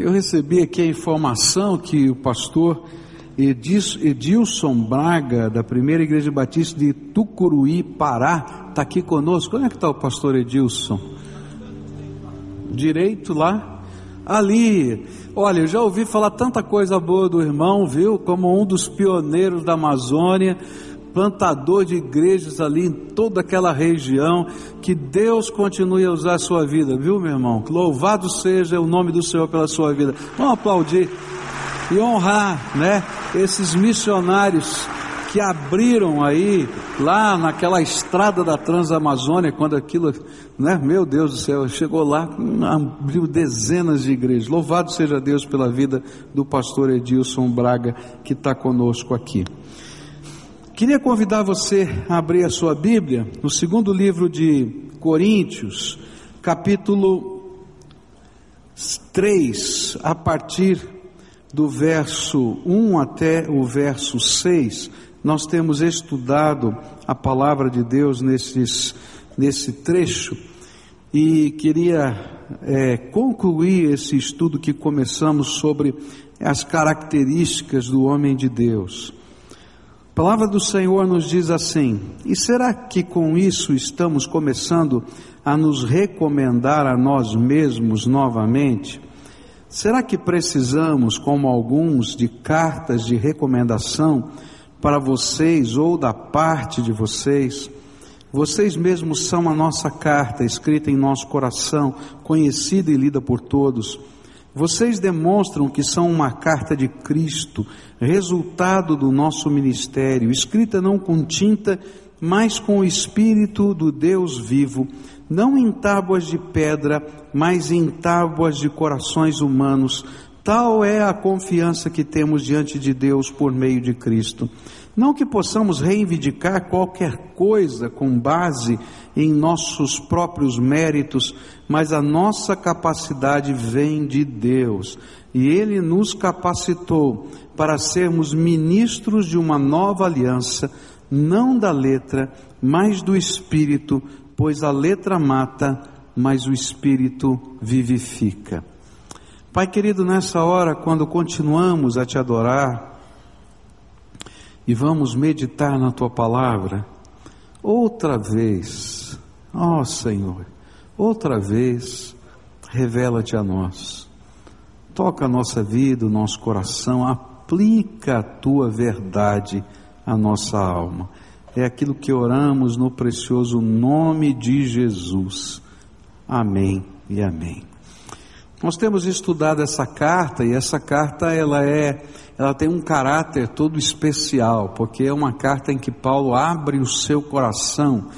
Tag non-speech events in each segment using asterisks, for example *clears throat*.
eu recebi aqui a informação que o pastor Edilson Braga, da Primeira Igreja Batista de Tucuruí, Pará, está aqui conosco. Onde é que está o pastor Edilson? Direito lá? Ali. Olha, eu já ouvi falar tanta coisa boa do irmão, viu? Como um dos pioneiros da Amazônia plantador de igrejas ali em toda aquela região. Que Deus continue a usar a sua vida, viu, meu irmão? Louvado seja o nome do Senhor pela sua vida. Vamos aplaudir e honrar, né? Esses missionários que abriram aí, lá naquela estrada da Transamazônia, quando aquilo, né, meu Deus do céu, chegou lá, abriu dezenas de igrejas. Louvado seja Deus pela vida do pastor Edilson Braga, que está conosco aqui. Queria convidar você a abrir a sua Bíblia no segundo livro de Coríntios, capítulo 3, a partir do verso 1 até o verso 6. Nós temos estudado a palavra de Deus nesses, nesse trecho e queria é, concluir esse estudo que começamos sobre as características do homem de Deus. A palavra do Senhor nos diz assim: e será que com isso estamos começando a nos recomendar a nós mesmos novamente? Será que precisamos, como alguns, de cartas de recomendação para vocês ou da parte de vocês? Vocês mesmos são a nossa carta escrita em nosso coração, conhecida e lida por todos. Vocês demonstram que são uma carta de Cristo, resultado do nosso ministério, escrita não com tinta, mas com o Espírito do Deus vivo, não em tábuas de pedra, mas em tábuas de corações humanos. Tal é a confiança que temos diante de Deus por meio de Cristo. Não que possamos reivindicar qualquer coisa com base em nossos próprios méritos, mas a nossa capacidade vem de Deus. E Ele nos capacitou para sermos ministros de uma nova aliança, não da letra, mas do Espírito, pois a letra mata, mas o Espírito vivifica. Pai querido, nessa hora, quando continuamos a te adorar, e vamos meditar na tua palavra, outra vez, ó Senhor, outra vez, revela-te a nós, toca a nossa vida, o nosso coração, aplica a tua verdade à nossa alma. É aquilo que oramos no precioso nome de Jesus. Amém e amém. Nós temos estudado essa carta e essa carta ela é ela tem um caráter todo especial, porque é uma carta em que Paulo abre o seu coração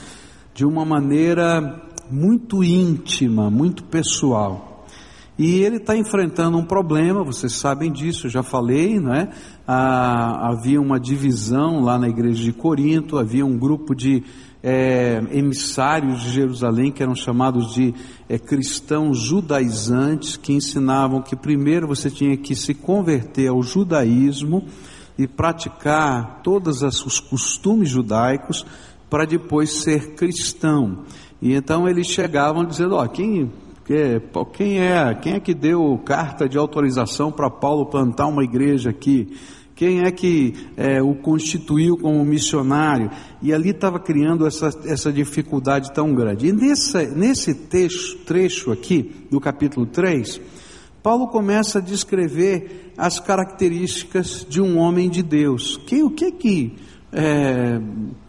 de uma maneira muito íntima, muito pessoal. E ele está enfrentando um problema, vocês sabem disso, eu já falei, não é? Ah, havia uma divisão lá na igreja de Corinto, havia um grupo de é, emissários de Jerusalém, que eram chamados de é, cristãos judaizantes, que ensinavam que primeiro você tinha que se converter ao judaísmo e praticar todos os costumes judaicos para depois ser cristão. E então eles chegavam dizendo: ó, quem, quem é, quem é que deu carta de autorização para Paulo plantar uma igreja aqui? Quem é que é, o constituiu como missionário? E ali estava criando essa, essa dificuldade tão grande. E nesse, nesse texto, trecho aqui, do capítulo 3, Paulo começa a descrever as características de um homem de Deus. Que, o que que, é,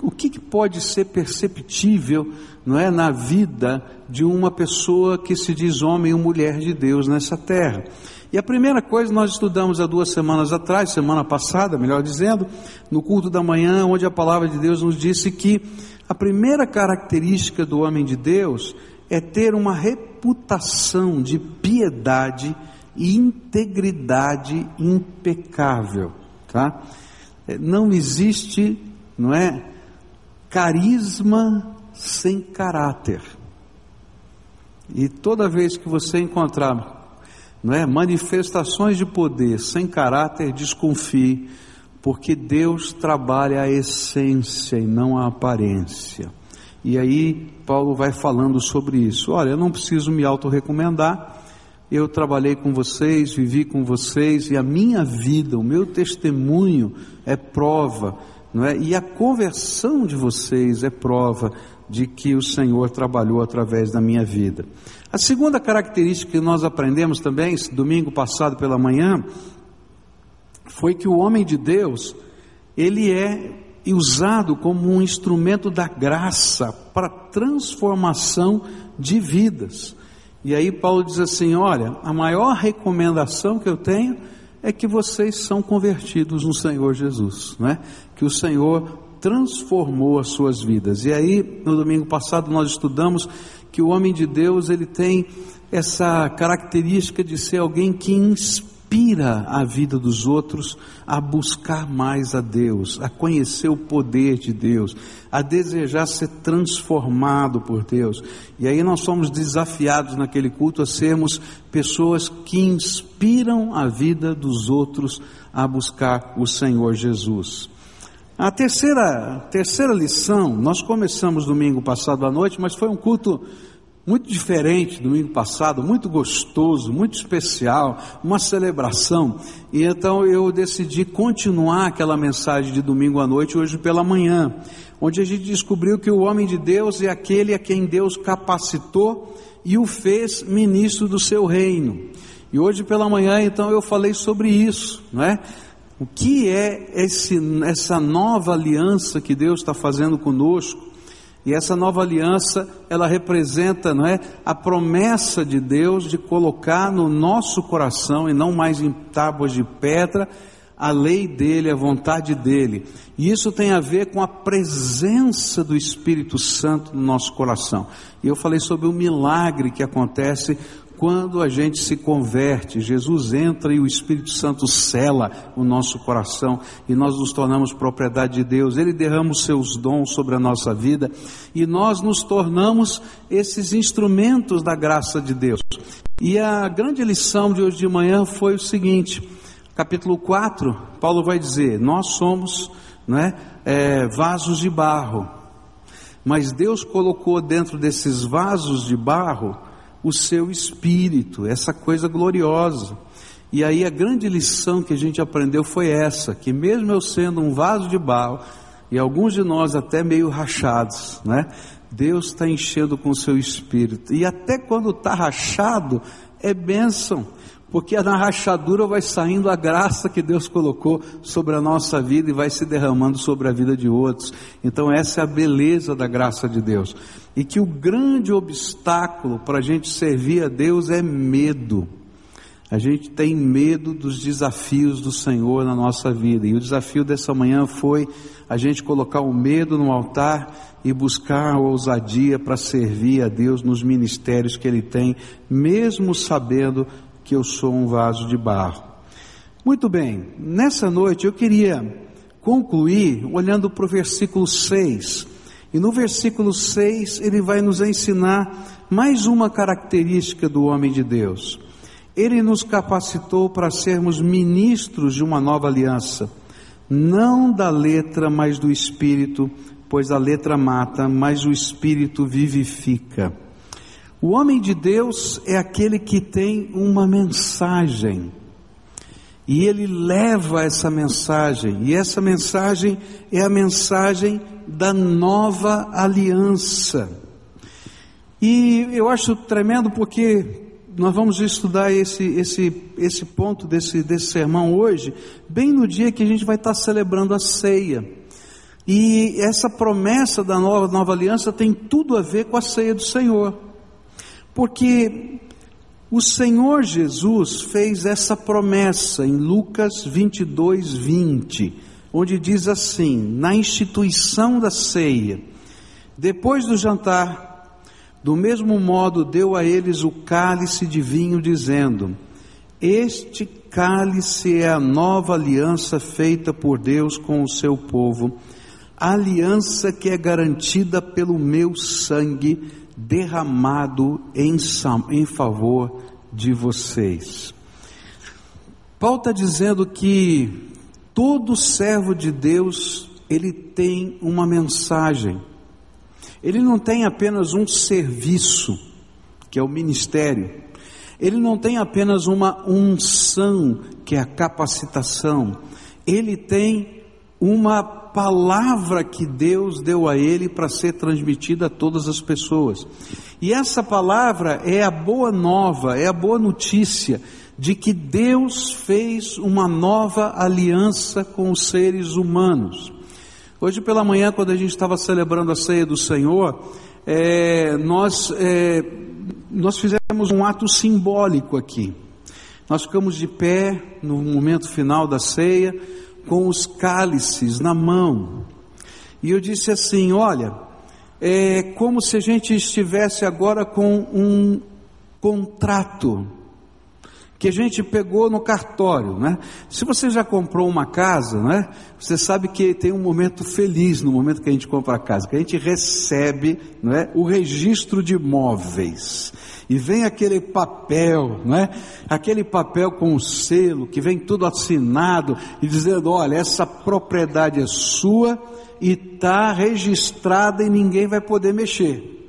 o que, que pode ser perceptível não é, na vida de uma pessoa que se diz homem ou mulher de Deus nessa terra? E a primeira coisa nós estudamos há duas semanas atrás, semana passada, melhor dizendo, no culto da manhã, onde a palavra de Deus nos disse que a primeira característica do homem de Deus é ter uma reputação de piedade e integridade impecável, tá? É, não existe, não é, carisma sem caráter. E toda vez que você encontrar não é? Manifestações de poder sem caráter, desconfie, porque Deus trabalha a essência e não a aparência. E aí Paulo vai falando sobre isso. Olha, eu não preciso me autorrecomendar, eu trabalhei com vocês, vivi com vocês e a minha vida, o meu testemunho é prova, não é? E a conversão de vocês é prova de que o Senhor trabalhou através da minha vida. A segunda característica que nós aprendemos também, domingo passado pela manhã, foi que o homem de Deus, ele é usado como um instrumento da graça para transformação de vidas. E aí Paulo diz assim: olha, a maior recomendação que eu tenho é que vocês são convertidos no Senhor Jesus, não é? Que o Senhor transformou as suas vidas. E aí, no domingo passado nós estudamos que o homem de Deus, ele tem essa característica de ser alguém que inspira a vida dos outros a buscar mais a Deus, a conhecer o poder de Deus, a desejar ser transformado por Deus. E aí nós somos desafiados naquele culto a sermos pessoas que inspiram a vida dos outros a buscar o Senhor Jesus. A terceira, terceira lição, nós começamos domingo passado à noite, mas foi um culto muito diferente domingo passado, muito gostoso, muito especial, uma celebração. E então eu decidi continuar aquela mensagem de domingo à noite hoje pela manhã, onde a gente descobriu que o homem de Deus é aquele a quem Deus capacitou e o fez ministro do seu reino. E hoje pela manhã então eu falei sobre isso, não é? O que é esse, essa nova aliança que Deus está fazendo conosco? E essa nova aliança, ela representa, não é, a promessa de Deus de colocar no nosso coração e não mais em tábuas de pedra a lei dele, a vontade dele. E isso tem a ver com a presença do Espírito Santo no nosso coração. E eu falei sobre o milagre que acontece quando a gente se converte, Jesus entra e o Espírito Santo cela o nosso coração e nós nos tornamos propriedade de Deus. Ele derrama os seus dons sobre a nossa vida e nós nos tornamos esses instrumentos da graça de Deus. E a grande lição de hoje de manhã foi o seguinte: capítulo 4, Paulo vai dizer: Nós somos não é, é vasos de barro, mas Deus colocou dentro desses vasos de barro o seu espírito, essa coisa gloriosa. E aí a grande lição que a gente aprendeu foi essa, que mesmo eu sendo um vaso de barro, e alguns de nós até meio rachados, né? Deus está enchendo com o seu espírito. E até quando está rachado, é bênção porque na rachadura vai saindo a graça que Deus colocou sobre a nossa vida e vai se derramando sobre a vida de outros. Então, essa é a beleza da graça de Deus. E que o grande obstáculo para a gente servir a Deus é medo. A gente tem medo dos desafios do Senhor na nossa vida. E o desafio dessa manhã foi a gente colocar o medo no altar e buscar a ousadia para servir a Deus nos ministérios que Ele tem, mesmo sabendo que eu sou um vaso de barro. Muito bem, nessa noite eu queria concluir olhando para o versículo 6. E no versículo 6 ele vai nos ensinar mais uma característica do homem de Deus. Ele nos capacitou para sermos ministros de uma nova aliança, não da letra, mas do espírito, pois a letra mata, mas o espírito vivifica. O homem de Deus é aquele que tem uma mensagem. E ele leva essa mensagem, e essa mensagem é a mensagem da nova aliança. E eu acho tremendo porque nós vamos estudar esse, esse, esse ponto desse, desse sermão hoje, bem no dia que a gente vai estar celebrando a ceia. E essa promessa da nova, nova aliança tem tudo a ver com a ceia do Senhor. Porque o Senhor Jesus fez essa promessa em Lucas 22, 20, onde diz assim: na instituição da ceia, depois do jantar, do mesmo modo deu a eles o cálice de vinho, dizendo: Este cálice é a nova aliança feita por Deus com o seu povo, aliança que é garantida pelo meu sangue derramado em, em favor de vocês. Paulo está dizendo que todo servo de Deus, ele tem uma mensagem. Ele não tem apenas um serviço, que é o ministério. Ele não tem apenas uma unção, que é a capacitação, ele tem uma palavra que Deus deu a ele para ser transmitida a todas as pessoas. E essa palavra é a boa nova, é a boa notícia de que Deus fez uma nova aliança com os seres humanos. Hoje pela manhã, quando a gente estava celebrando a ceia do Senhor, é, nós, é, nós fizemos um ato simbólico aqui. Nós ficamos de pé no momento final da ceia, com os cálices na mão. E eu disse assim: olha, é como se a gente estivesse agora com um contrato que a gente pegou no cartório, né? Se você já comprou uma casa, né? Você sabe que tem um momento feliz no momento que a gente compra a casa, que a gente recebe, não é? O registro de imóveis. E vem aquele papel, né? Aquele papel com o selo, que vem tudo assinado e dizendo, olha, essa propriedade é sua e está registrada e ninguém vai poder mexer.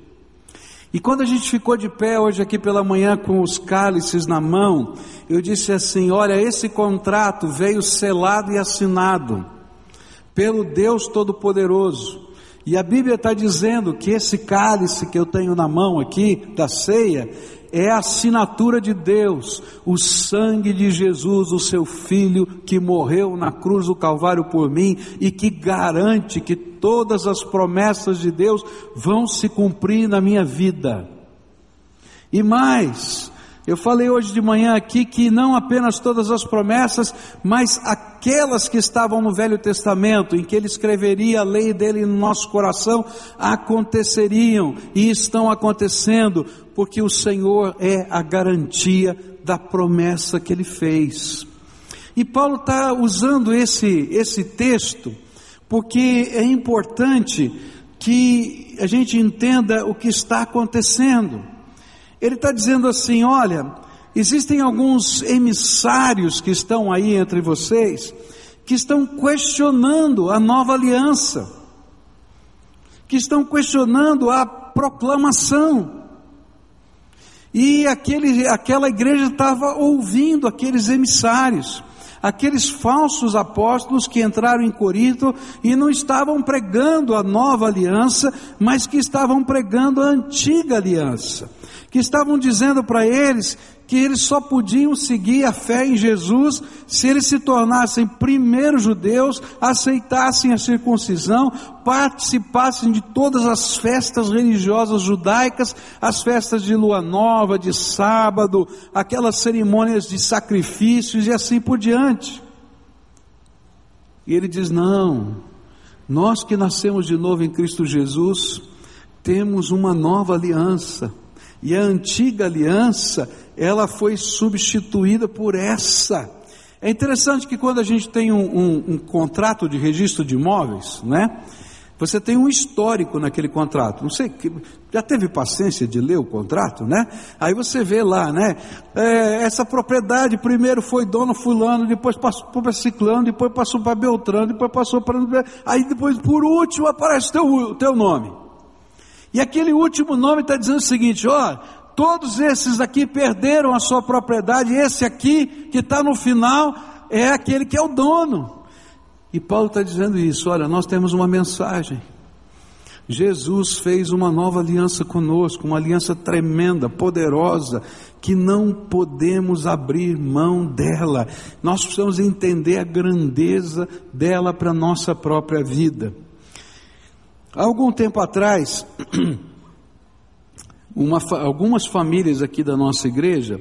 E quando a gente ficou de pé hoje aqui pela manhã com os cálices na mão, eu disse assim: olha, esse contrato veio selado e assinado pelo Deus Todo-Poderoso. E a Bíblia está dizendo que esse cálice que eu tenho na mão aqui, da ceia, é a assinatura de Deus, o sangue de Jesus, o seu filho, que morreu na cruz do Calvário por mim e que garante que todas as promessas de Deus vão se cumprir na minha vida. E mais, eu falei hoje de manhã aqui que não apenas todas as promessas, mas aquelas que estavam no Velho Testamento, em que ele escreveria a lei dele no nosso coração, aconteceriam e estão acontecendo, porque o Senhor é a garantia da promessa que ele fez. E Paulo está usando esse, esse texto, porque é importante que a gente entenda o que está acontecendo. Ele está dizendo assim: olha, existem alguns emissários que estão aí entre vocês, que estão questionando a nova aliança, que estão questionando a proclamação. E aquele, aquela igreja estava ouvindo aqueles emissários, aqueles falsos apóstolos que entraram em Corinto e não estavam pregando a nova aliança, mas que estavam pregando a antiga aliança que estavam dizendo para eles que eles só podiam seguir a fé em Jesus se eles se tornassem primeiro judeus, aceitassem a circuncisão, participassem de todas as festas religiosas judaicas, as festas de lua nova, de sábado, aquelas cerimônias de sacrifícios e assim por diante. E ele diz: não, nós que nascemos de novo em Cristo Jesus, temos uma nova aliança e a antiga aliança, ela foi substituída por essa. É interessante que quando a gente tem um, um, um contrato de registro de imóveis, né? Você tem um histórico naquele contrato. Não sei, já teve paciência de ler o contrato, né? Aí você vê lá, né? É, essa propriedade primeiro foi dono fulano, depois passou para ciclano, depois passou para Beltrano, depois passou para aí depois por último aparece teu teu nome. E aquele último nome está dizendo o seguinte: ó, todos esses aqui perderam a sua propriedade, esse aqui que está no final é aquele que é o dono. E Paulo está dizendo isso: olha, nós temos uma mensagem. Jesus fez uma nova aliança conosco, uma aliança tremenda, poderosa, que não podemos abrir mão dela. Nós precisamos entender a grandeza dela para a nossa própria vida. Há algum tempo atrás, *clears throat* uma, algumas famílias aqui da nossa igreja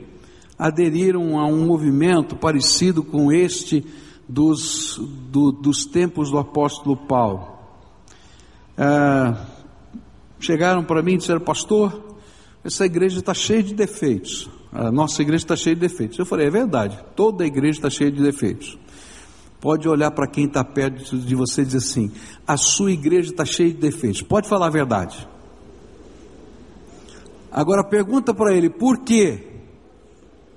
aderiram a um movimento parecido com este dos, do, dos tempos do apóstolo Paulo. Ah, chegaram para mim e disseram, pastor, essa igreja está cheia de defeitos. A nossa igreja está cheia de defeitos. Eu falei, é verdade, toda a igreja está cheia de defeitos. Pode olhar para quem está perto de você e dizer assim: a sua igreja está cheia de defeitos. Pode falar a verdade. Agora pergunta para ele: por quê?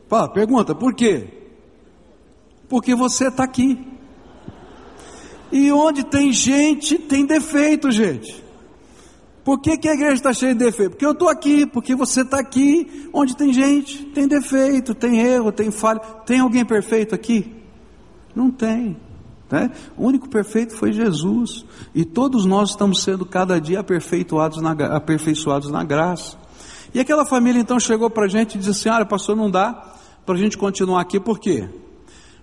Fala, pergunta, por quê? Porque você está aqui. E onde tem gente, tem defeito, gente. Por que, que a igreja está cheia de defeito? Porque eu estou aqui, porque você está aqui, onde tem gente, tem defeito, tem erro, tem falha. Tem alguém perfeito aqui? Não tem. Né? O único perfeito foi Jesus. E todos nós estamos sendo cada dia aperfeiçoados na, aperfeiçoados na graça. E aquela família então chegou para a gente e disse assim: Olha, pastor, não dá para a gente continuar aqui, por quê?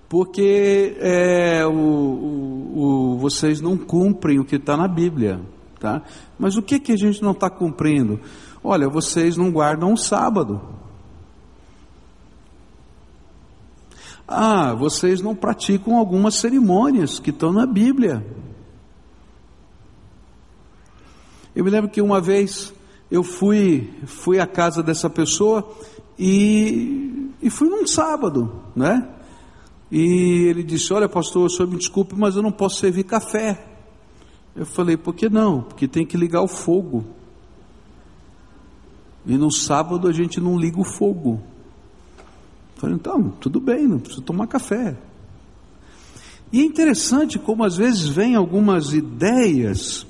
Porque é, o, o, o, vocês não cumprem o que está na Bíblia. Tá? Mas o que, que a gente não está cumprindo? Olha, vocês não guardam o sábado. Ah, vocês não praticam algumas cerimônias que estão na Bíblia. Eu me lembro que uma vez eu fui, fui à casa dessa pessoa e, e fui num sábado, né? E ele disse: Olha, pastor, o senhor me desculpe, mas eu não posso servir café. Eu falei: Por que não? Porque tem que ligar o fogo. E no sábado a gente não liga o fogo. Falei, então, tudo bem, não precisa tomar café. E é interessante como às vezes vem algumas ideias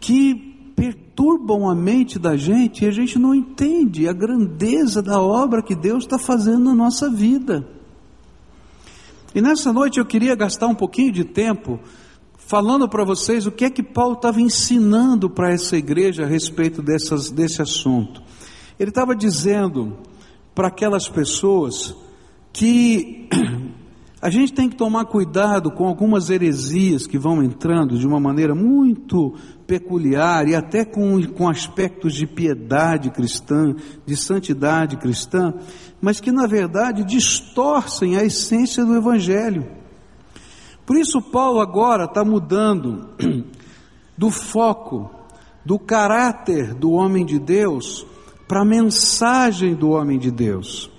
que perturbam a mente da gente e a gente não entende a grandeza da obra que Deus está fazendo na nossa vida. E nessa noite eu queria gastar um pouquinho de tempo falando para vocês o que é que Paulo estava ensinando para essa igreja a respeito dessas, desse assunto. Ele estava dizendo para aquelas pessoas que *clears throat* a gente tem que tomar cuidado com algumas heresias que vão entrando de uma maneira muito peculiar e até com, com aspectos de piedade cristã, de santidade cristã, mas que na verdade distorcem a essência do Evangelho. Por isso, Paulo agora está mudando *clears throat* do foco, do caráter do homem de Deus para a mensagem do homem de Deus.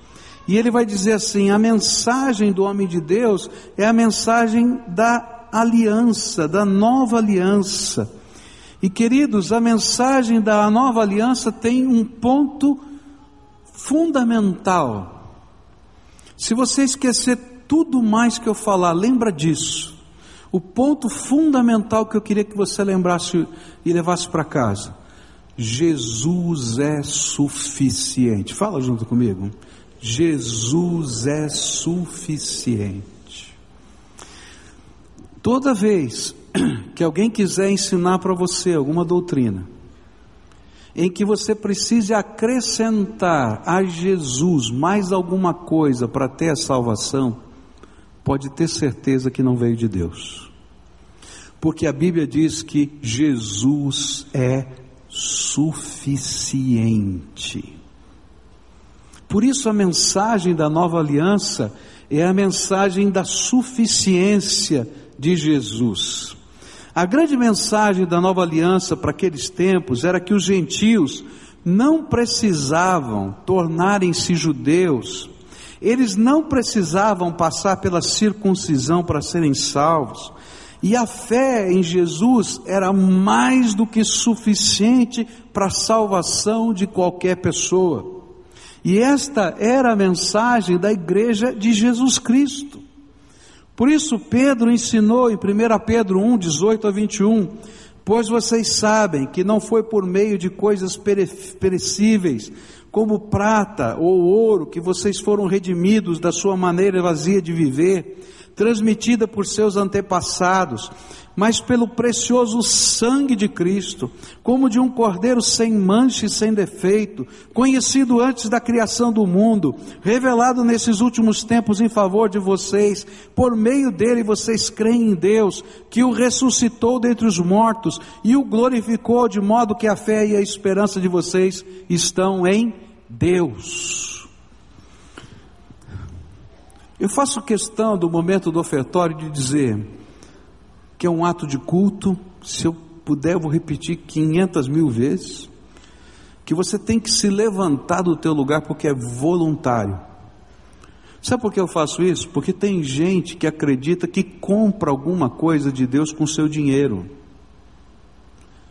E ele vai dizer assim: a mensagem do homem de Deus é a mensagem da aliança, da nova aliança. E queridos, a mensagem da nova aliança tem um ponto fundamental. Se você esquecer tudo mais que eu falar, lembra disso. O ponto fundamental que eu queria que você lembrasse e levasse para casa. Jesus é suficiente. Fala junto comigo. Jesus é suficiente. Toda vez *clears throat* que alguém quiser ensinar para você alguma doutrina, em que você precise acrescentar a Jesus mais alguma coisa para ter a salvação, pode ter certeza que não veio de Deus. Porque a Bíblia diz que Jesus é suficiente. Por isso a mensagem da nova aliança é a mensagem da suficiência de Jesus. A grande mensagem da nova aliança para aqueles tempos era que os gentios não precisavam tornarem-se judeus, eles não precisavam passar pela circuncisão para serem salvos, e a fé em Jesus era mais do que suficiente para a salvação de qualquer pessoa. E esta era a mensagem da igreja de Jesus Cristo. Por isso Pedro ensinou em 1 Pedro 1, 18 a 21, pois vocês sabem que não foi por meio de coisas perecíveis, como prata ou ouro, que vocês foram redimidos da sua maneira vazia de viver, transmitida por seus antepassados, mas pelo precioso sangue de Cristo, como de um cordeiro sem mancha e sem defeito, conhecido antes da criação do mundo, revelado nesses últimos tempos em favor de vocês, por meio dele vocês creem em Deus, que o ressuscitou dentre os mortos e o glorificou, de modo que a fé e a esperança de vocês estão em Deus. Eu faço questão do momento do ofertório de dizer que é um ato de culto, se eu puder, eu vou repetir 500 mil vezes, que você tem que se levantar do teu lugar porque é voluntário. Sabe por que eu faço isso? Porque tem gente que acredita que compra alguma coisa de Deus com seu dinheiro.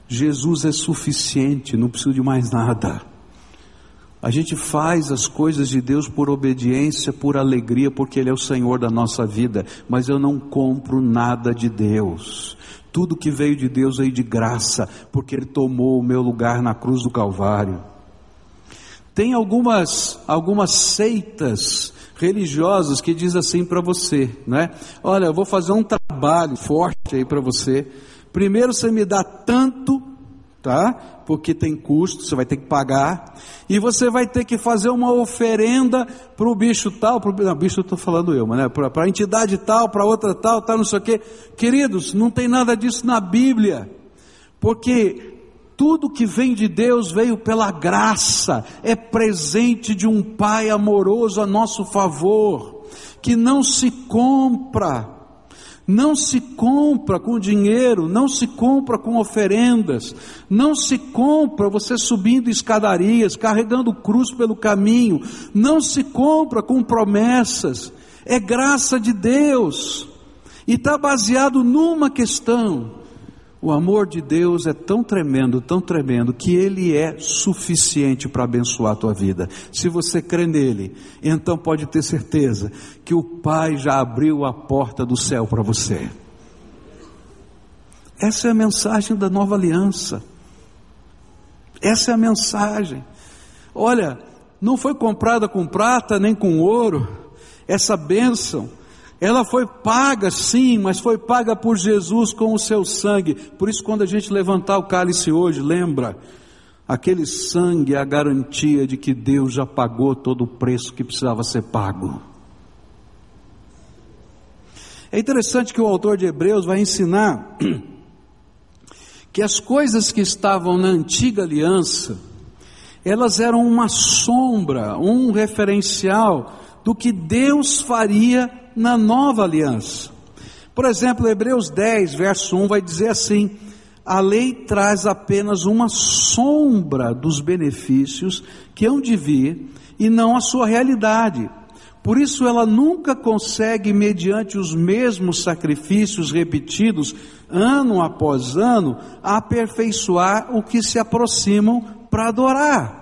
Jesus é suficiente, não preciso de mais nada. A gente faz as coisas de Deus por obediência, por alegria, porque Ele é o Senhor da nossa vida, mas eu não compro nada de Deus. Tudo que veio de Deus veio de graça, porque Ele tomou o meu lugar na cruz do Calvário. Tem algumas, algumas seitas religiosas que diz assim para você, né? Olha, eu vou fazer um trabalho forte aí para você. Primeiro você me dá tanto, tá? Porque tem custo, você vai ter que pagar. E você vai ter que fazer uma oferenda para o bicho tal, pro, não, bicho estou falando eu, mas né? Para a entidade tal, para outra tal, tal, não sei o quê. Queridos, não tem nada disso na Bíblia. Porque tudo que vem de Deus veio pela graça, é presente de um Pai amoroso a nosso favor, que não se compra, não se compra com dinheiro, não se compra com oferendas, não se compra você subindo escadarias, carregando cruz pelo caminho, não se compra com promessas, é graça de Deus, e está baseado numa questão, o amor de Deus é tão tremendo, tão tremendo, que Ele é suficiente para abençoar a tua vida. Se você crê nele, então pode ter certeza que o Pai já abriu a porta do céu para você. Essa é a mensagem da nova aliança. Essa é a mensagem. Olha, não foi comprada com prata nem com ouro, essa bênção ela foi paga, sim, mas foi paga por Jesus com o seu sangue. Por isso, quando a gente levantar o cálice hoje, lembra, aquele sangue é a garantia de que Deus já pagou todo o preço que precisava ser pago. É interessante que o autor de Hebreus vai ensinar *clears throat* que as coisas que estavam na antiga aliança, elas eram uma sombra, um referencial do que Deus faria na nova aliança. Por exemplo, Hebreus 10, verso 1 vai dizer assim: a lei traz apenas uma sombra dos benefícios que hão de vir e não a sua realidade. Por isso ela nunca consegue, mediante os mesmos sacrifícios repetidos, ano após ano, aperfeiçoar o que se aproximam para adorar.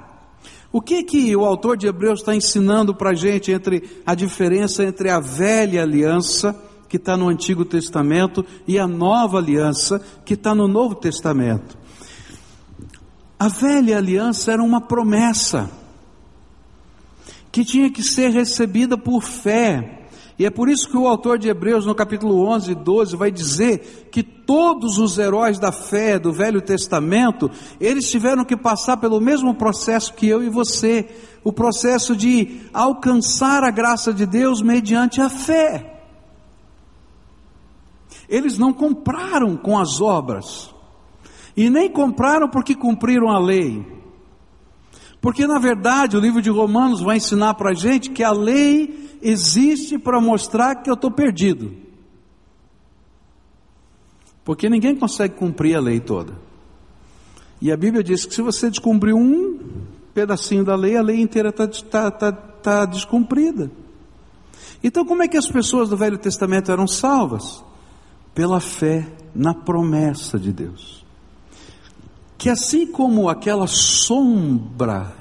O que que o autor de Hebreus está ensinando para a gente entre a diferença entre a velha aliança, que está no Antigo Testamento, e a nova aliança, que está no Novo Testamento? A velha aliança era uma promessa, que tinha que ser recebida por fé, e é por isso que o autor de Hebreus, no capítulo 11 e 12, vai dizer que todos os heróis da fé do Velho Testamento, eles tiveram que passar pelo mesmo processo que eu e você, o processo de alcançar a graça de Deus mediante a fé. Eles não compraram com as obras, e nem compraram porque cumpriram a lei. Porque na verdade o livro de Romanos vai ensinar para a gente que a lei existe para mostrar que eu estou perdido. Porque ninguém consegue cumprir a lei toda. E a Bíblia diz que se você descumprir um pedacinho da lei, a lei inteira está tá, tá, tá descumprida. Então, como é que as pessoas do Velho Testamento eram salvas? Pela fé na promessa de Deus. Que assim como aquela sombra,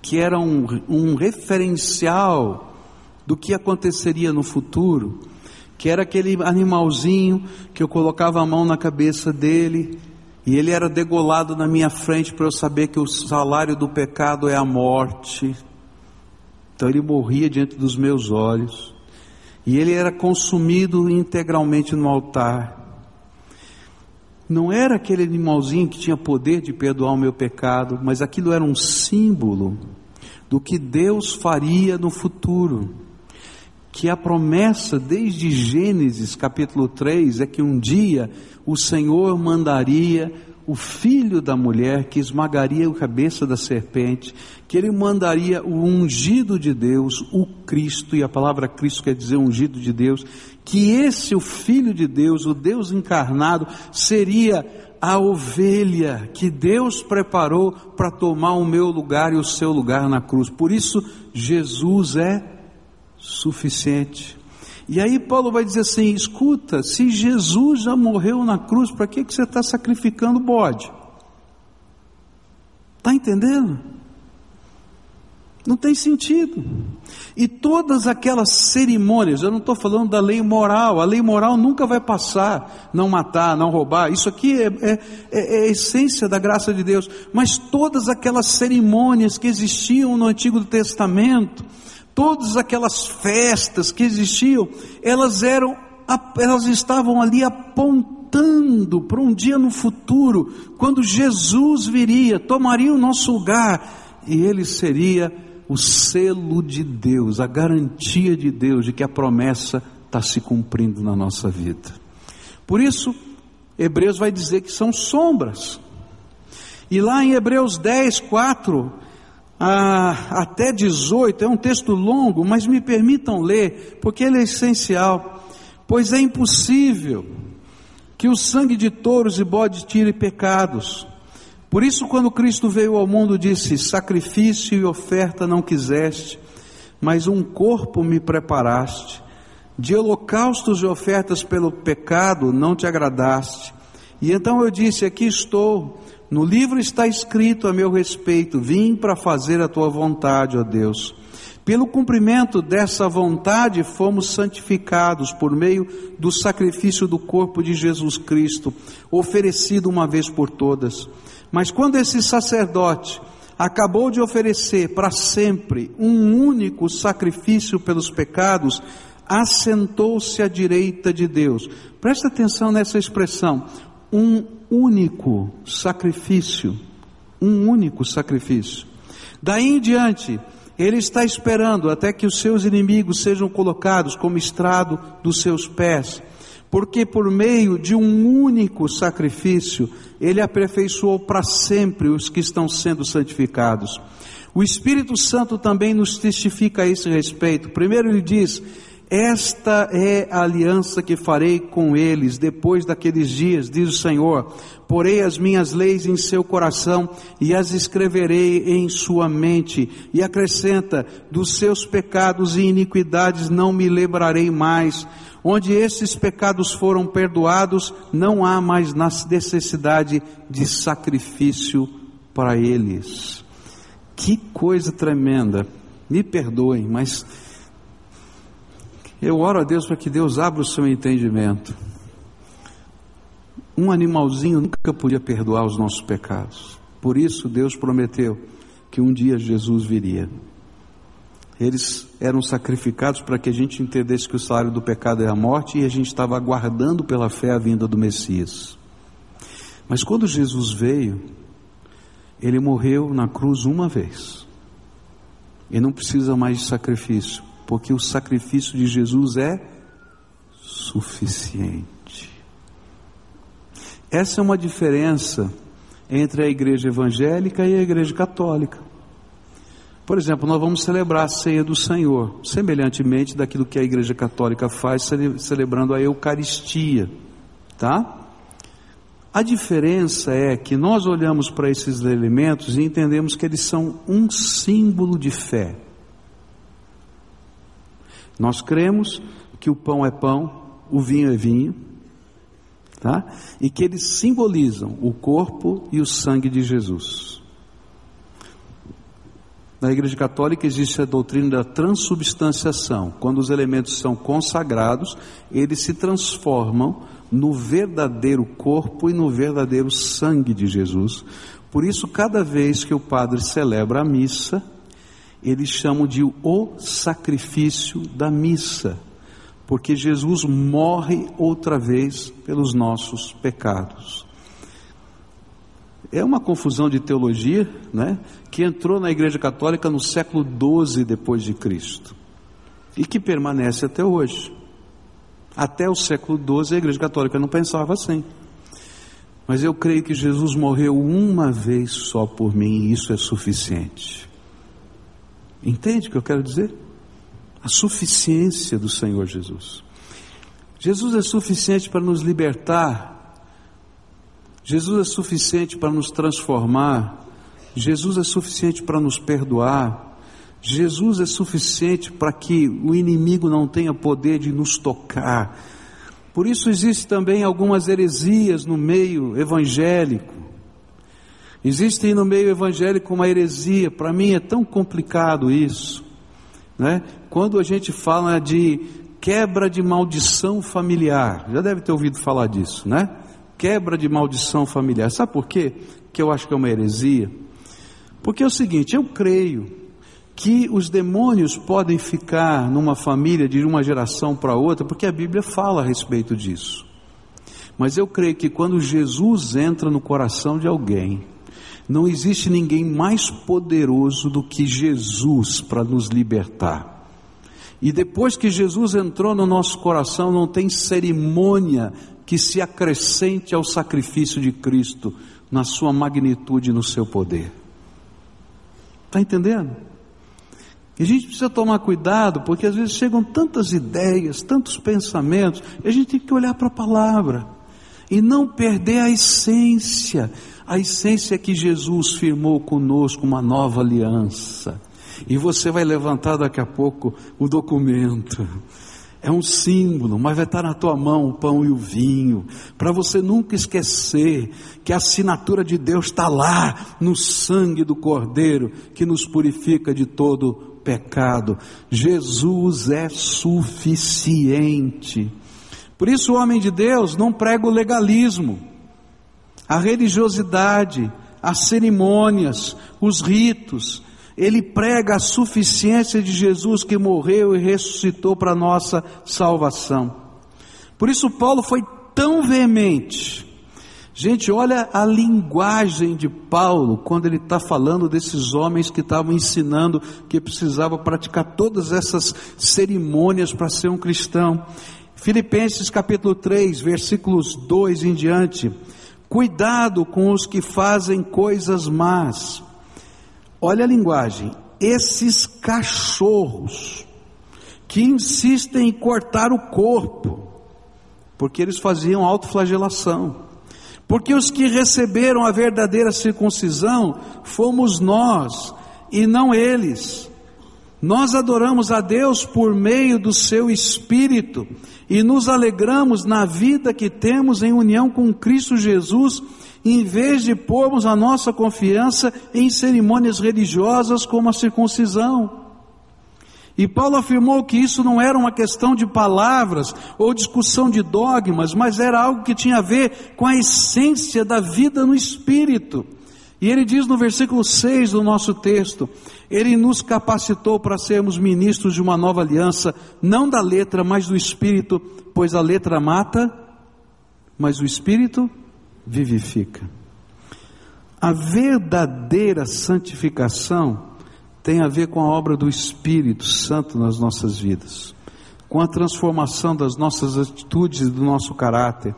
que era um, um referencial do que aconteceria no futuro, que era aquele animalzinho que eu colocava a mão na cabeça dele e ele era degolado na minha frente para eu saber que o salário do pecado é a morte. Então ele morria diante dos meus olhos e ele era consumido integralmente no altar. Não era aquele animalzinho que tinha poder de perdoar o meu pecado, mas aquilo era um símbolo do que Deus faria no futuro. Que a promessa desde Gênesis capítulo 3 é que um dia o Senhor mandaria o filho da mulher que esmagaria a cabeça da serpente, que ele mandaria o ungido de Deus, o Cristo, e a palavra Cristo quer dizer ungido de Deus, que esse, o filho de Deus, o Deus encarnado, seria a ovelha que Deus preparou para tomar o meu lugar e o seu lugar na cruz. Por isso, Jesus é suficiente. E aí Paulo vai dizer assim: escuta, se Jesus já morreu na cruz, para que, que você está sacrificando bode? Está entendendo? Não tem sentido. E todas aquelas cerimônias, eu não estou falando da lei moral, a lei moral nunca vai passar, não matar, não roubar, isso aqui é, é, é, é a essência da graça de Deus, mas todas aquelas cerimônias que existiam no Antigo Testamento, todas aquelas festas que existiam, elas eram, elas estavam ali apontando para um dia no futuro, quando Jesus viria, tomaria o nosso lugar, e ele seria o selo de Deus, a garantia de Deus de que a promessa está se cumprindo na nossa vida. Por isso, Hebreus vai dizer que são sombras. E lá em Hebreus 10, 4 a, até 18, é um texto longo, mas me permitam ler, porque ele é essencial. Pois é impossível que o sangue de touros e bodes tire pecados por isso, quando Cristo veio ao mundo, disse: Sacrifício e oferta não quiseste, mas um corpo me preparaste. De holocaustos e ofertas pelo pecado não te agradaste. E então eu disse: Aqui estou. No livro está escrito a meu respeito: Vim para fazer a tua vontade, ó Deus. Pelo cumprimento dessa vontade fomos santificados por meio do sacrifício do corpo de Jesus Cristo, oferecido uma vez por todas. Mas quando esse sacerdote acabou de oferecer para sempre um único sacrifício pelos pecados, assentou-se à direita de Deus. Presta atenção nessa expressão, um único sacrifício, um único sacrifício. Daí em diante, ele está esperando até que os seus inimigos sejam colocados como estrado dos seus pés porque por meio de um único sacrifício, ele aperfeiçoou para sempre os que estão sendo santificados. O Espírito Santo também nos testifica a esse respeito. Primeiro ele diz: esta é a aliança que farei com eles depois daqueles dias, diz o Senhor. Porei as minhas leis em seu coração e as escreverei em sua mente. E acrescenta: dos seus pecados e iniquidades não me lembrarei mais Onde esses pecados foram perdoados, não há mais necessidade de sacrifício para eles. Que coisa tremenda. Me perdoem, mas eu oro a Deus para que Deus abra o seu entendimento. Um animalzinho nunca podia perdoar os nossos pecados. Por isso Deus prometeu que um dia Jesus viria. Eles eram sacrificados para que a gente entendesse que o salário do pecado é a morte e a gente estava aguardando pela fé a vinda do Messias. Mas quando Jesus veio, ele morreu na cruz uma vez. E não precisa mais de sacrifício, porque o sacrifício de Jesus é suficiente. Essa é uma diferença entre a igreja evangélica e a igreja católica. Por exemplo, nós vamos celebrar a ceia do Senhor, semelhantemente daquilo que a Igreja Católica faz, celebrando a Eucaristia, tá? A diferença é que nós olhamos para esses elementos e entendemos que eles são um símbolo de fé. Nós cremos que o pão é pão, o vinho é vinho, tá? E que eles simbolizam o corpo e o sangue de Jesus. Na Igreja Católica existe a doutrina da transubstanciação. Quando os elementos são consagrados, eles se transformam no verdadeiro corpo e no verdadeiro sangue de Jesus. Por isso, cada vez que o padre celebra a missa, eles chamam de o sacrifício da missa, porque Jesus morre outra vez pelos nossos pecados. É uma confusão de teologia, né, que entrou na Igreja Católica no século XII depois de Cristo e que permanece até hoje. Até o século XII a Igreja Católica não pensava assim. Mas eu creio que Jesus morreu uma vez só por mim e isso é suficiente. Entende o que eu quero dizer? A suficiência do Senhor Jesus. Jesus é suficiente para nos libertar Jesus é suficiente para nos transformar, Jesus é suficiente para nos perdoar, Jesus é suficiente para que o inimigo não tenha poder de nos tocar. Por isso existem também algumas heresias no meio evangélico. Existe no meio evangélico uma heresia, para mim é tão complicado isso, né? Quando a gente fala de quebra de maldição familiar, já deve ter ouvido falar disso, né? Quebra de maldição familiar, sabe por quê? Que eu acho que é uma heresia. Porque é o seguinte, eu creio que os demônios podem ficar numa família de uma geração para outra, porque a Bíblia fala a respeito disso. Mas eu creio que quando Jesus entra no coração de alguém, não existe ninguém mais poderoso do que Jesus para nos libertar. E depois que Jesus entrou no nosso coração, não tem cerimônia que se acrescente ao sacrifício de Cristo na sua magnitude e no seu poder. Está entendendo? E a gente precisa tomar cuidado, porque às vezes chegam tantas ideias, tantos pensamentos, e a gente tem que olhar para a palavra e não perder a essência. A essência é que Jesus firmou conosco uma nova aliança. E você vai levantar daqui a pouco o documento. É um símbolo, mas vai estar na tua mão o pão e o vinho, para você nunca esquecer que a assinatura de Deus está lá no sangue do Cordeiro que nos purifica de todo pecado. Jesus é suficiente. Por isso, o homem de Deus não prega o legalismo, a religiosidade, as cerimônias, os ritos, ele prega a suficiência de Jesus que morreu e ressuscitou para nossa salvação. Por isso Paulo foi tão veemente. Gente, olha a linguagem de Paulo quando ele está falando desses homens que estavam ensinando que precisava praticar todas essas cerimônias para ser um cristão. Filipenses capítulo 3, versículos 2 em diante. Cuidado com os que fazem coisas más Olha a linguagem. Esses cachorros que insistem em cortar o corpo, porque eles faziam autoflagelação. Porque os que receberam a verdadeira circuncisão fomos nós e não eles. Nós adoramos a Deus por meio do seu Espírito e nos alegramos na vida que temos em união com Cristo Jesus em vez de pormos a nossa confiança em cerimônias religiosas como a circuncisão. E Paulo afirmou que isso não era uma questão de palavras ou discussão de dogmas, mas era algo que tinha a ver com a essência da vida no espírito. E ele diz no versículo 6 do nosso texto: Ele nos capacitou para sermos ministros de uma nova aliança, não da letra, mas do espírito, pois a letra mata, mas o espírito vivifica. A verdadeira santificação tem a ver com a obra do Espírito Santo nas nossas vidas, com a transformação das nossas atitudes e do nosso caráter,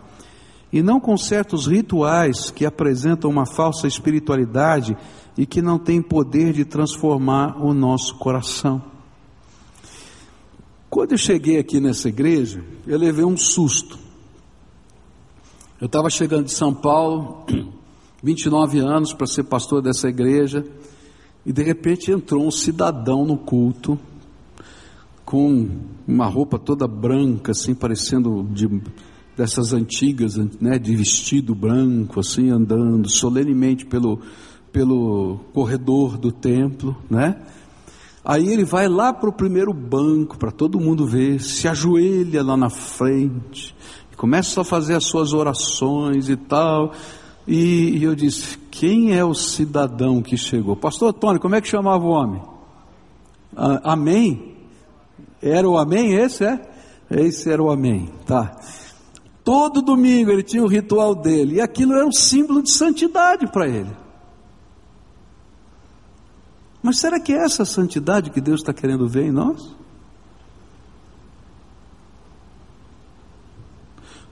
e não com certos rituais que apresentam uma falsa espiritualidade e que não têm poder de transformar o nosso coração. Quando eu cheguei aqui nessa igreja, eu levei um susto. Eu estava chegando de São Paulo, *clears throat* 29 anos para ser pastor dessa igreja, e de repente entrou um cidadão no culto, com uma roupa toda branca, assim, parecendo de, dessas antigas, né, de vestido branco, assim, andando solenemente pelo, pelo corredor do templo, né? Aí ele vai lá para o primeiro banco, para todo mundo ver, se ajoelha lá na frente, começa a fazer as suas orações e tal. E, e eu disse: quem é o cidadão que chegou? Pastor Antônio, como é que chamava o homem? Ah, amém? Era o Amém esse, é? Esse era o Amém, tá. Todo domingo ele tinha o ritual dele, e aquilo era um símbolo de santidade para ele. Mas será que é essa santidade que Deus está querendo ver em nós?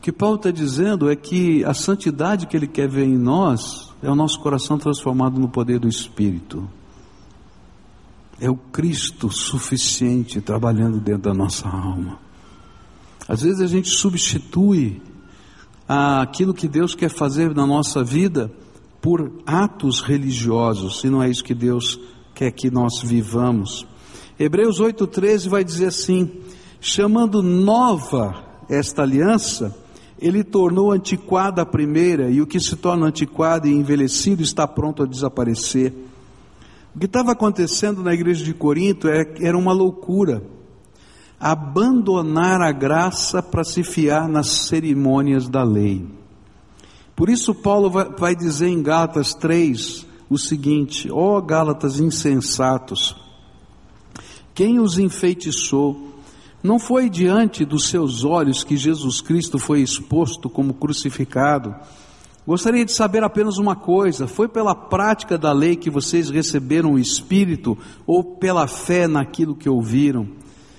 Que Paulo está dizendo é que a santidade que ele quer ver em nós é o nosso coração transformado no poder do Espírito. É o Cristo suficiente trabalhando dentro da nossa alma. Às vezes a gente substitui aquilo que Deus quer fazer na nossa vida por atos religiosos, e não é isso que Deus quer que nós vivamos. Hebreus 8,13 vai dizer assim: chamando nova esta aliança, ele tornou antiquada a primeira, e o que se torna antiquado e envelhecido está pronto a desaparecer. O que estava acontecendo na igreja de Corinto é, era uma loucura. Abandonar a graça para se fiar nas cerimônias da lei. Por isso, Paulo vai, dizer em Gálatas 3 o seguinte: Ó oh, Gálatas insensatos, quem os enfeitiçou? Não foi diante dos seus olhos que Jesus Cristo foi exposto como crucificado? Gostaria de saber apenas uma coisa: foi pela prática da lei que vocês receberam o Espírito ou pela fé naquilo que ouviram?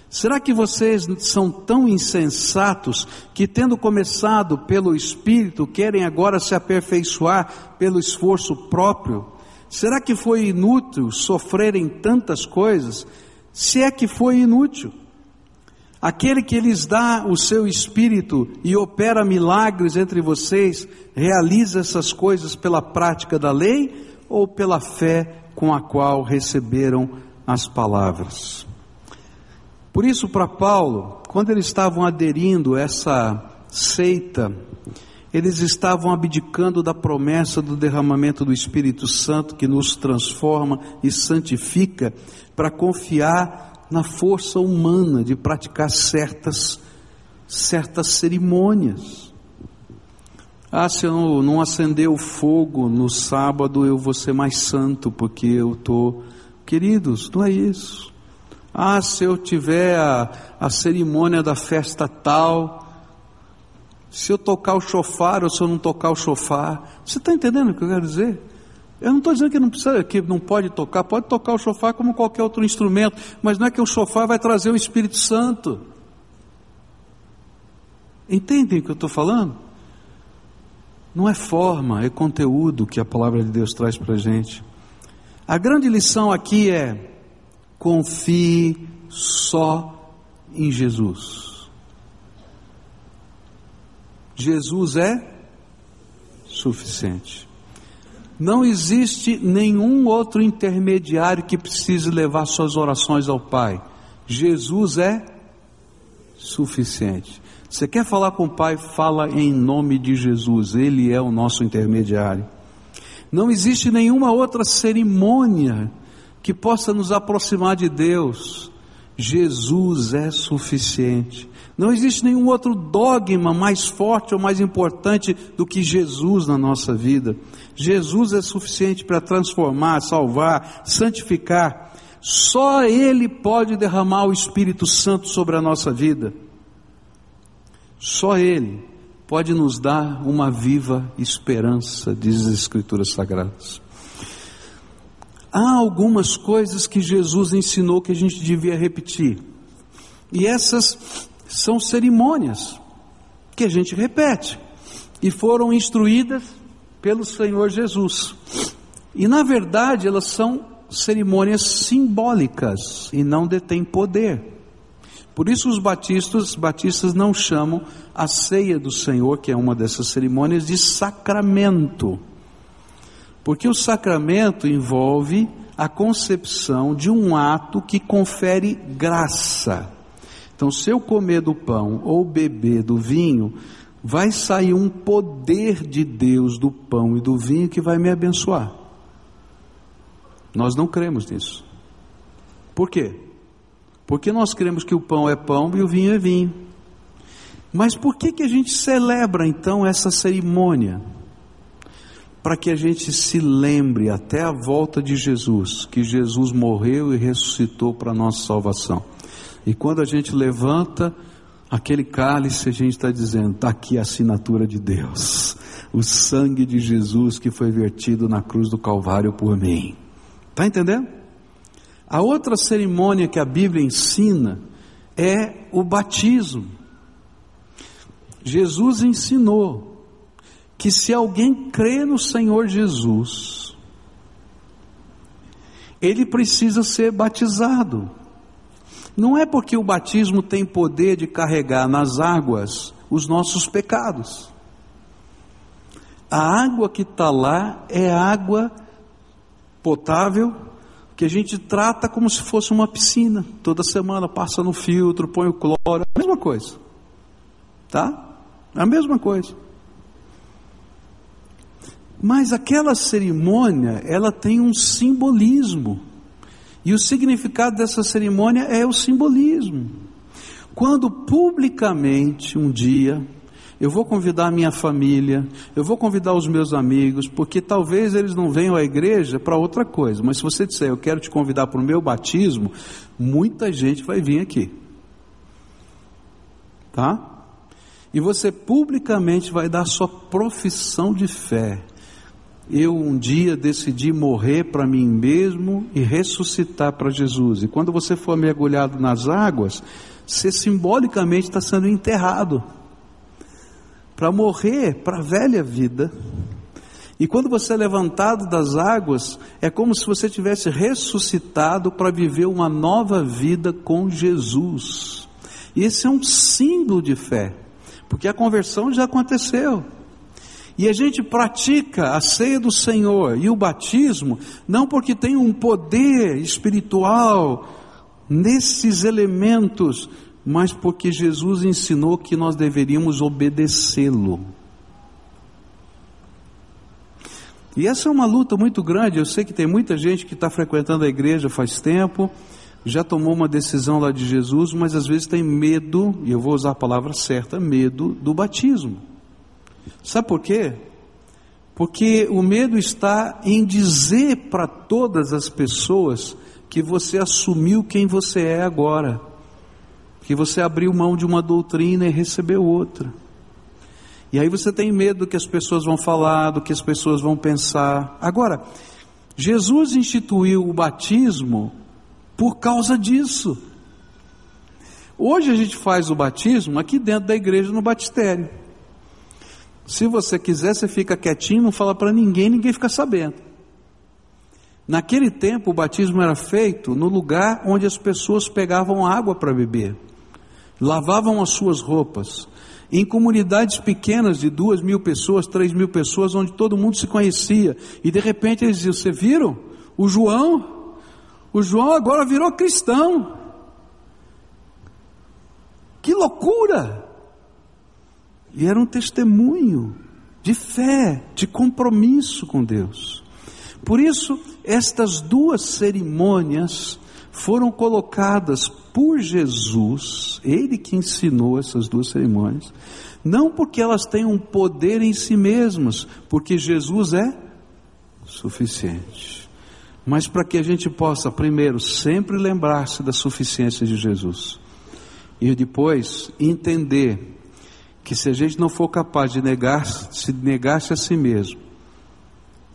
Será que vocês são tão insensatos que, tendo começado pelo Espírito, querem agora se aperfeiçoar pelo esforço próprio? Será que foi inútil sofrerem tantas coisas? Se é que foi inútil. Aquele que lhes dá o seu espírito e opera milagres entre vocês, realiza essas coisas pela prática da lei ou pela fé com a qual receberam as palavras? Por isso, para Paulo, quando eles estavam aderindo a essa seita, eles estavam abdicando da promessa do derramamento do Espírito Santo que nos transforma e santifica para confiar na força humana de praticar certas, certas cerimônias. Ah, se eu não acender o fogo no sábado, eu vou ser mais santo, porque eu estou. Queridos, não é isso. Ah, se eu tiver a, a cerimônia da festa tal, se eu tocar o chofar ou se eu não tocar o chofar, você está entendendo o que eu quero dizer? Eu não estou dizendo que não precisa, que não pode tocar, pode tocar o chofar como qualquer outro instrumento, mas não é que o chofar vai trazer o Espírito Santo. Entendem o que eu estou falando? Não é forma, é conteúdo que a palavra de Deus traz para a gente. A grande lição aqui é: confie só em Jesus. Jesus é suficiente. Não existe nenhum outro intermediário que precise levar suas orações ao Pai. Jesus é suficiente. Você quer falar com o Pai? Fala em nome de Jesus, Ele é o nosso intermediário. Não existe nenhuma outra cerimônia que possa nos aproximar de Deus. Jesus é suficiente. Não existe nenhum outro dogma mais forte ou mais importante do que Jesus na nossa vida. Jesus é suficiente para transformar, salvar, santificar. Só Ele pode derramar o Espírito Santo sobre a nossa vida. Só Ele pode nos dar uma viva esperança, diz as Escrituras Sagradas. Há algumas coisas que Jesus ensinou que a gente devia repetir. E essas são cerimônias que a gente repete e foram instruídas pelo Senhor Jesus. E na verdade elas são cerimônias simbólicas e não detêm poder. Por isso os batistas, batistas não chamam a ceia do Senhor, que é uma dessas cerimônias, de sacramento. Porque o sacramento envolve a concepção de um ato que confere graça. Então, se eu comer do pão ou beber do vinho, vai sair um poder de Deus do pão e do vinho que vai me abençoar. Nós não cremos nisso. Por quê? Porque nós cremos que o pão é pão e o vinho é vinho. Mas por que, que a gente celebra então essa cerimônia? Para que a gente se lembre até a volta de Jesus, que Jesus morreu e ressuscitou para nossa salvação. E quando a gente levanta aquele cálice, a gente está dizendo: está aqui a assinatura de Deus, o sangue de Jesus que foi vertido na cruz do Calvário por mim. Está entendendo? A outra cerimônia que a Bíblia ensina é o batismo. Jesus ensinou que se alguém crê no Senhor Jesus, ele precisa ser batizado. Não é porque o batismo tem poder de carregar nas águas os nossos pecados. A água que está lá é água potável que a gente trata como se fosse uma piscina. Toda semana passa no filtro, põe o cloro, a mesma coisa. Tá? A mesma coisa. Mas aquela cerimônia, ela tem um simbolismo. E o significado dessa cerimônia é o simbolismo. Quando publicamente um dia eu vou convidar a minha família, eu vou convidar os meus amigos, porque talvez eles não venham à igreja para outra coisa, mas se você disser eu quero te convidar para o meu batismo, muita gente vai vir aqui. Tá? E você publicamente vai dar sua profissão de fé. Eu um dia decidi morrer para mim mesmo e ressuscitar para Jesus. E quando você for mergulhado nas águas, você simbolicamente está sendo enterrado para morrer para a velha vida. E quando você é levantado das águas, é como se você tivesse ressuscitado para viver uma nova vida com Jesus. E esse é um símbolo de fé, porque a conversão já aconteceu. E a gente pratica a ceia do Senhor e o batismo, não porque tem um poder espiritual nesses elementos, mas porque Jesus ensinou que nós deveríamos obedecê-lo. E essa é uma luta muito grande. Eu sei que tem muita gente que está frequentando a igreja faz tempo, já tomou uma decisão lá de Jesus, mas às vezes tem medo, e eu vou usar a palavra certa, medo do batismo. Sabe por quê? Porque o medo está em dizer para todas as pessoas que você assumiu quem você é agora que você abriu mão de uma doutrina e recebeu outra. E aí você tem medo do que as pessoas vão falar, do que as pessoas vão pensar. Agora, Jesus instituiu o batismo por causa disso. Hoje a gente faz o batismo aqui dentro da igreja no batistério. Se você quiser, você fica quietinho, não fala para ninguém, ninguém fica sabendo. Naquele tempo, o batismo era feito no lugar onde as pessoas pegavam água para beber lavavam as suas roupas, em comunidades pequenas de duas mil pessoas, três mil pessoas, onde todo mundo se conhecia, e de repente eles diziam: Você viram? O João, o João agora virou cristão. Que loucura! E era um testemunho de fé, de compromisso com Deus. Por isso, estas duas cerimônias foram colocadas por Jesus, ele que ensinou essas duas cerimônias, não porque elas um poder em si mesmas, porque Jesus é suficiente, mas para que a gente possa, primeiro, sempre lembrar-se da suficiência de Jesus, e depois entender que se a gente não for capaz de negar, se negar-se a si mesmo,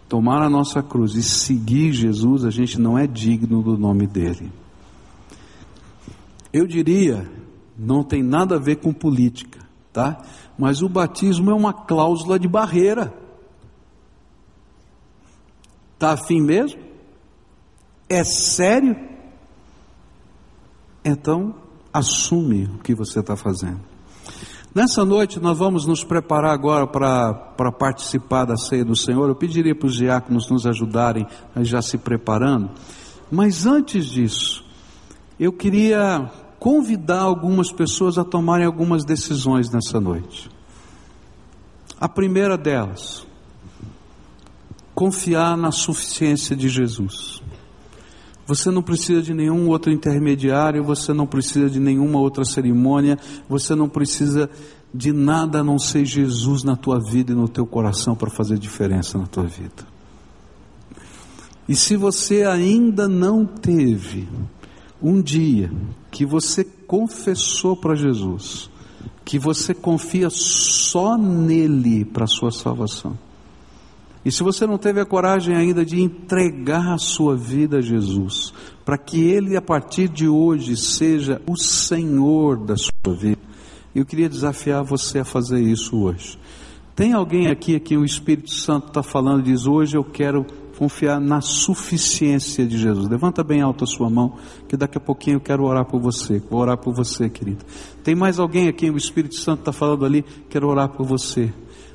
tomar a nossa cruz e seguir Jesus, a gente não é digno do nome dele. Eu diria, não tem nada a ver com política, tá? Mas o batismo é uma cláusula de barreira. Tá afim mesmo? É sério? Então, assume o que você está fazendo. Nessa noite nós vamos nos preparar agora para participar da ceia do Senhor. Eu pediria para os diáconos nos ajudarem a já se preparando. Mas antes disso, eu queria convidar algumas pessoas a tomarem algumas decisões nessa noite. A primeira delas, confiar na suficiência de Jesus. Você não precisa de nenhum outro intermediário, você não precisa de nenhuma outra cerimônia, você não precisa de nada a não ser Jesus na tua vida e no teu coração para fazer diferença na tua vida. E se você ainda não teve um dia que você confessou para Jesus, que você confia só nele para a sua salvação. E se você não teve a coragem ainda de entregar a sua vida a Jesus, para que Ele a partir de hoje seja o Senhor da sua vida, eu queria desafiar você a fazer isso hoje. Tem alguém aqui a quem o Espírito Santo está falando diz: Hoje eu quero confiar na suficiência de Jesus. Levanta bem alto a sua mão, que daqui a pouquinho eu quero orar por você. Vou orar por você, querido. Tem mais alguém aqui, o Espírito Santo está falando ali, quero orar por você.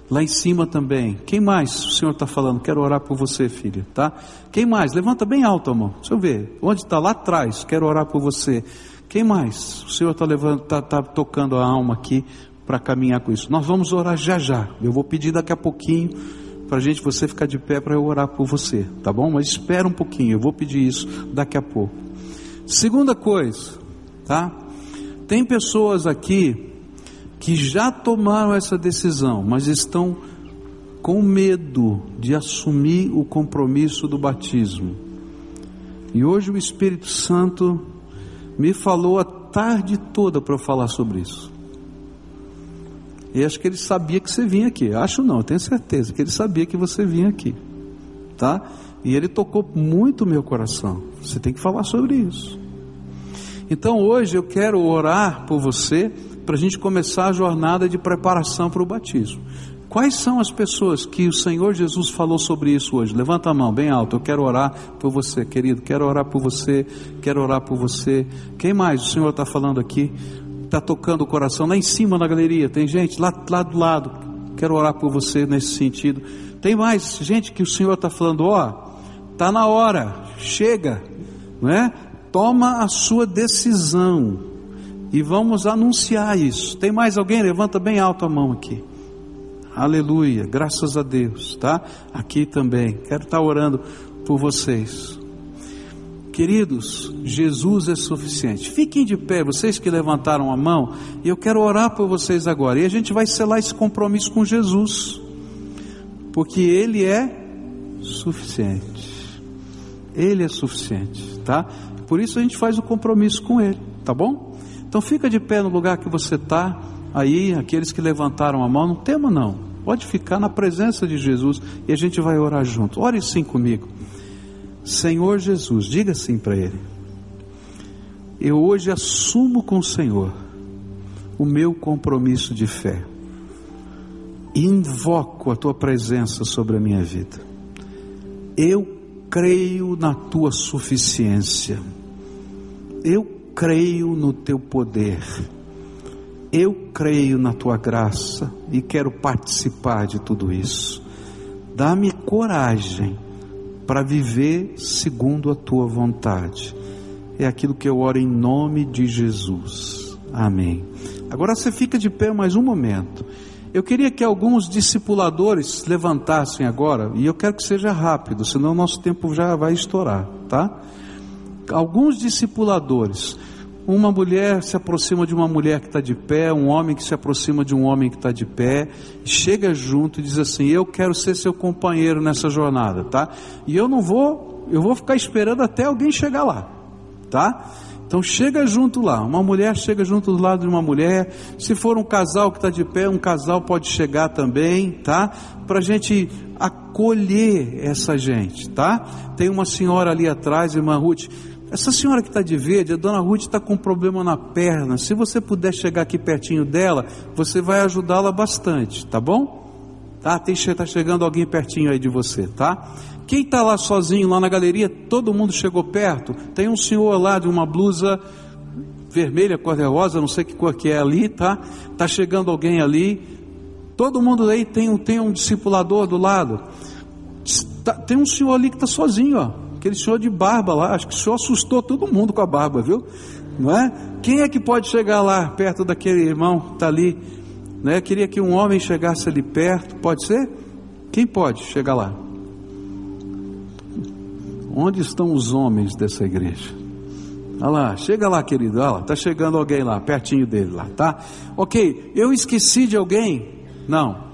Lá em cima também. Quem mais o Senhor está falando? Quero orar por você, filha, tá? Quem mais? Levanta bem alto a mão. Deixa eu ver. Onde está? Lá atrás. Quero orar por você. Quem mais? O Senhor está tá, tá tocando a alma aqui para caminhar com isso. Nós vamos orar já já. Eu vou pedir daqui a pouquinho para a gente você ficar de pé para eu orar por você, tá bom? Mas espera um pouquinho, eu vou pedir isso daqui a pouco. Segunda coisa, tá? Tem pessoas aqui que já tomaram essa decisão, mas estão com medo de assumir o compromisso do batismo. E hoje o Espírito Santo me falou a tarde toda para eu falar sobre isso. E acho que ele sabia que você vinha aqui. Acho não, tenho certeza que ele sabia que você vinha aqui. Tá? E ele tocou muito meu coração. Você tem que falar sobre isso. Então hoje eu quero orar por você para a gente começar a jornada de preparação para o batismo. Quais são as pessoas que o Senhor Jesus falou sobre isso hoje? Levanta a mão bem alto. Eu quero orar por você, querido. Quero orar por você. Quero orar por você. Quem mais o Senhor está falando aqui? Está tocando o coração lá em cima na galeria. Tem gente lá, lá do lado. Quero orar por você nesse sentido. Tem mais gente que o Senhor está falando, ó, está na hora, chega, não é? Toma a sua decisão e vamos anunciar isso. Tem mais alguém? Levanta bem alto a mão aqui. Aleluia, graças a Deus, tá? Aqui também. Quero estar orando por vocês. Queridos, Jesus é suficiente. Fiquem de pé, vocês que levantaram a mão, e eu quero orar por vocês agora. E a gente vai selar esse compromisso com Jesus, porque Ele é suficiente. Ele é suficiente, tá? Por isso a gente faz o compromisso com Ele, tá bom? Então fica de pé no lugar que você está, aí, aqueles que levantaram a mão, não tema não, pode ficar na presença de Jesus e a gente vai orar junto. Ore sim comigo. Senhor Jesus, diga sim para Ele. Eu hoje assumo com o Senhor o meu compromisso de fé. Invoco a tua presença sobre a minha vida. Eu creio na tua suficiência. Eu creio no teu poder, eu creio na tua graça e quero participar de tudo isso. Dá-me coragem para viver segundo a tua vontade. É aquilo que eu oro em nome de Jesus. Amém. Agora você fica de pé mais um momento. Eu queria que alguns discipuladores levantassem agora, e eu quero que seja rápido, senão nosso tempo já vai estourar, tá? Alguns discipuladores uma mulher se aproxima de uma mulher que está de pé, um homem que se aproxima de um homem que está de pé, chega junto e diz assim: Eu quero ser seu companheiro nessa jornada, tá? E eu não vou, eu vou ficar esperando até alguém chegar lá, tá? Então chega junto lá, uma mulher chega junto do lado de uma mulher. Se for um casal que está de pé, um casal pode chegar também, tá? Para a gente acolher essa gente, tá? Tem uma senhora ali atrás, irmã Ruth essa senhora que está de verde, a dona Ruth está com um problema na perna. Se você puder chegar aqui pertinho dela, você vai ajudá-la bastante, tá bom? Tá, está chegando alguém pertinho aí de você, tá? Quem está lá sozinho, lá na galeria, todo mundo chegou perto. Tem um senhor lá de uma blusa vermelha, cor-de-rosa, não sei que cor que é ali, tá? Tá chegando alguém ali. Todo mundo aí tem um, tem um discipulador do lado. Tá, tem um senhor ali que está sozinho, ó aquele senhor de barba lá, acho que senhor assustou todo mundo com a barba, viu? Não é? Quem é que pode chegar lá perto daquele irmão que está ali? Né? Queria que um homem chegasse ali perto, pode ser? Quem pode chegar lá? Onde estão os homens dessa igreja? Olha lá, chega lá, querido. Olha lá, está chegando alguém lá, pertinho dele lá, tá? Ok, eu esqueci de alguém? Não.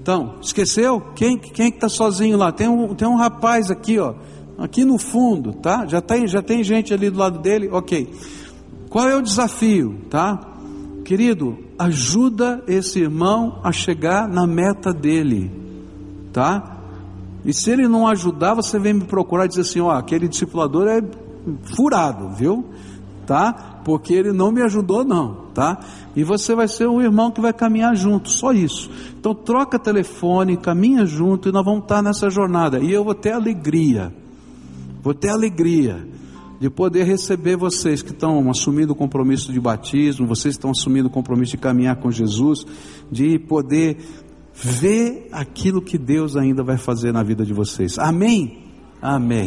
Então, esqueceu? Quem quem está sozinho lá? Tem um, tem um rapaz aqui, ó aqui no fundo, tá? Já tem, já tem gente ali do lado dele, ok. Qual é o desafio, tá? Querido, ajuda esse irmão a chegar na meta dele, tá? E se ele não ajudar, você vem me procurar e dizer assim: ó, aquele discipulador é furado, viu? Tá? Porque ele não me ajudou, não, tá? E você vai ser o irmão que vai caminhar junto, só isso. Então troca telefone, caminha junto e nós vamos estar nessa jornada. E eu vou ter alegria Vou ter alegria de poder receber vocês que estão assumindo o compromisso de batismo, vocês estão assumindo o compromisso de caminhar com Jesus, de poder ver aquilo que Deus ainda vai fazer na vida de vocês. Amém? Amém.